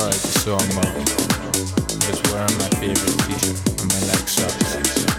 world is so unbound. Just wearing my favorite t-shirt and my leg socks.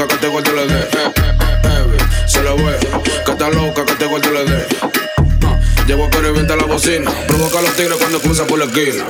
loca que te guarde le dé. Se la ve, que está loca que te guarde le dé. Llevo a y revienta la bocina. Provoca a los tigres cuando cruza por la esquina.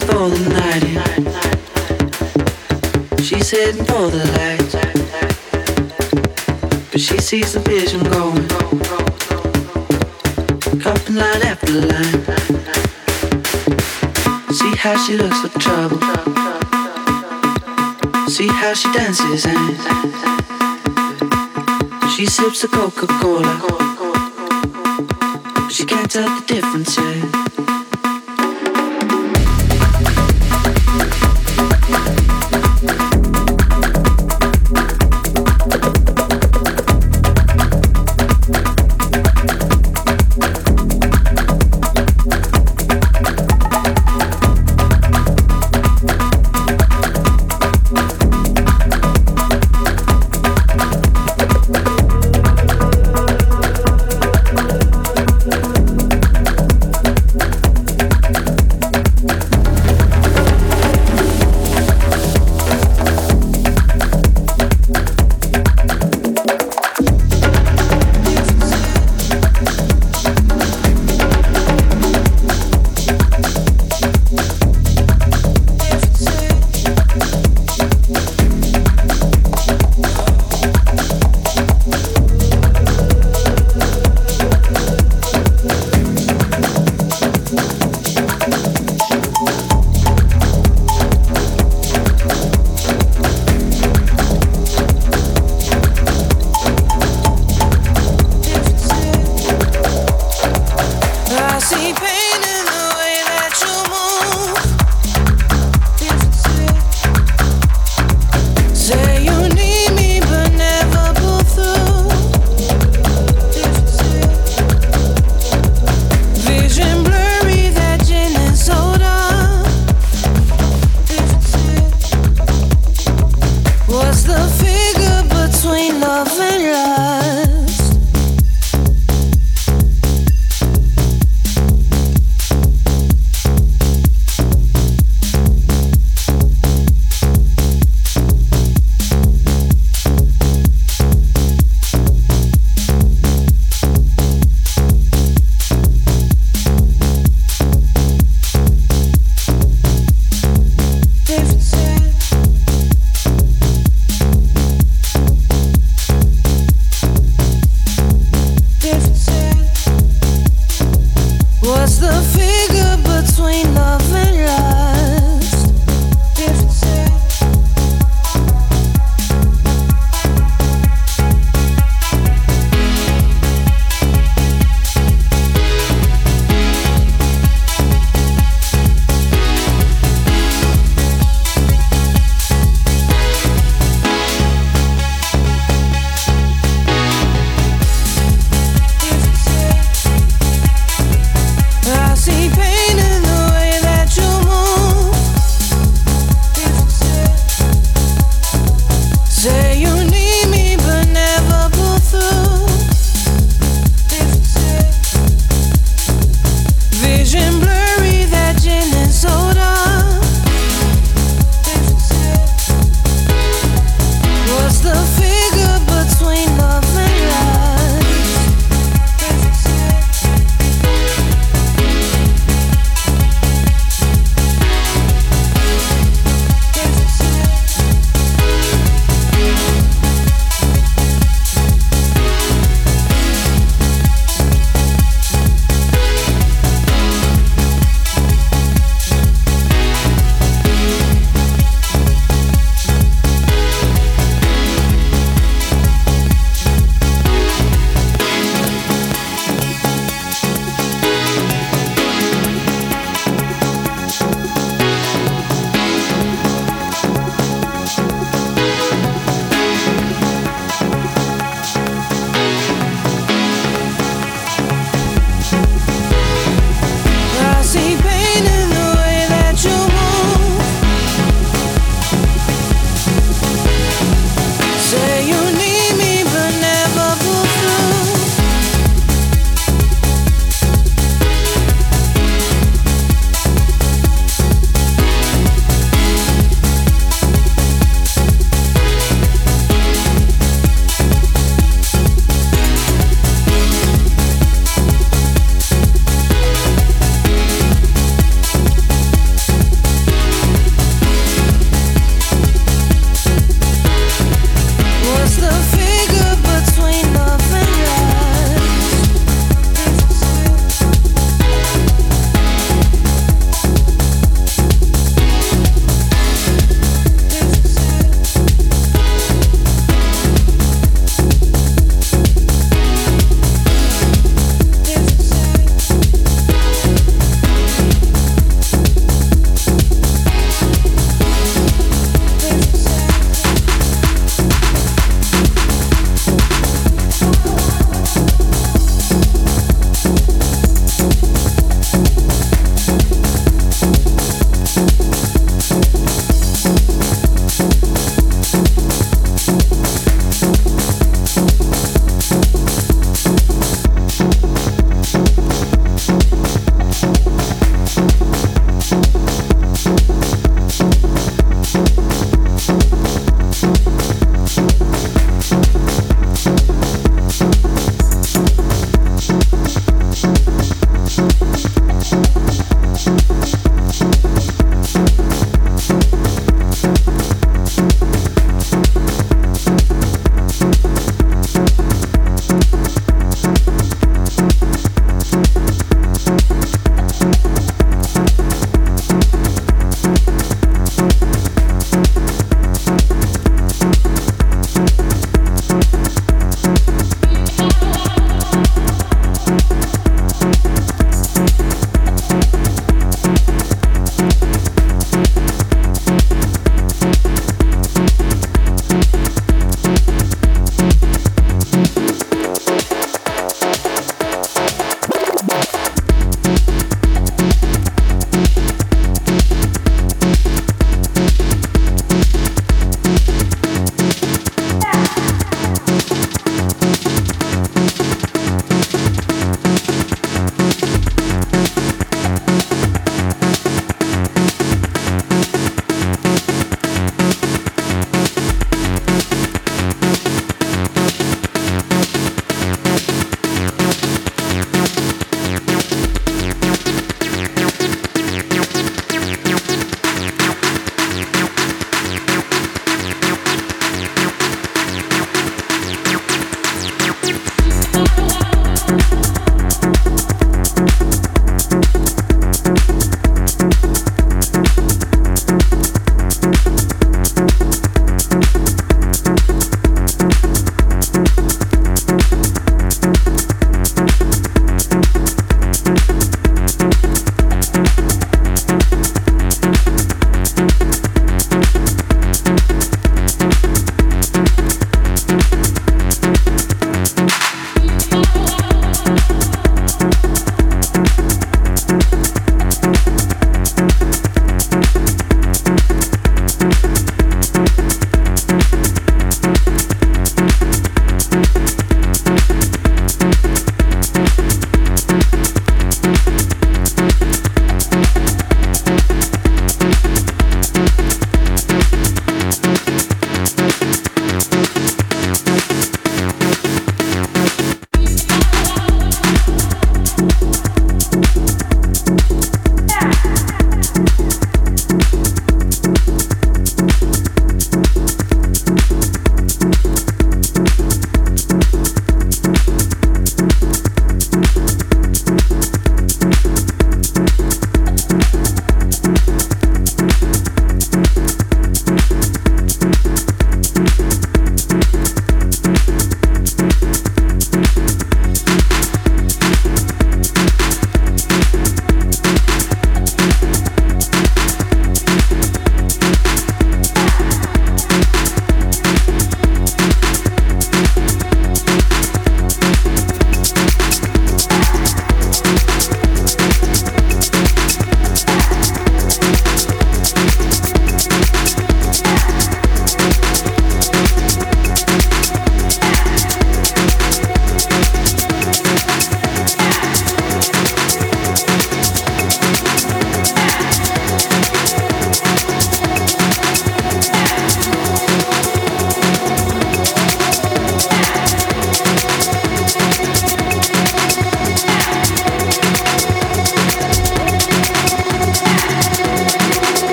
For the night. She's heading for the light. But she sees the vision going. Cupping line after line. See how she looks for trouble. See how she dances and she sips the Coca-Cola. She can't tell the difference yet.